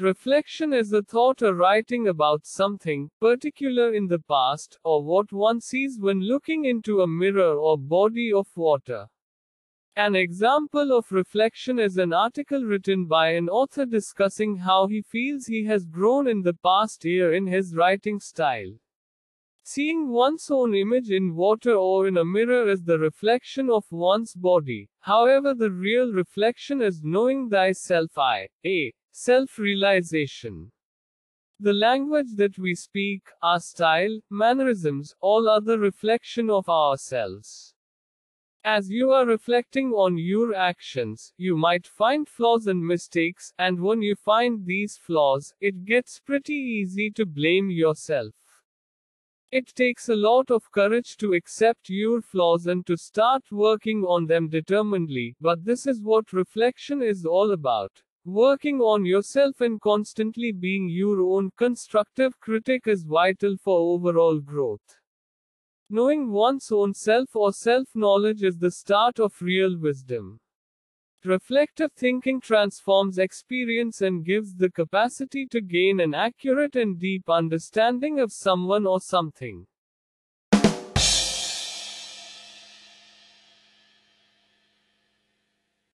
Reflection is the thought or writing about something particular in the past, or what one sees when looking into a mirror or body of water. An example of reflection is an article written by an author discussing how he feels he has grown in the past year in his writing style. Seeing one's own image in water or in a mirror is the reflection of one's body. However, the real reflection is knowing thyself I, a self realization. The language that we speak, our style, mannerisms, all are the reflection of ourselves. As you are reflecting on your actions, you might find flaws and mistakes, and when you find these flaws, it gets pretty easy to blame yourself. It takes a lot of courage to accept your flaws and to start working on them determinedly, but this is what reflection is all about. Working on yourself and constantly being your own constructive critic is vital for overall growth. Knowing one's own self or self knowledge is the start of real wisdom. Reflective thinking transforms experience and gives the capacity to gain an accurate and deep understanding of someone or something.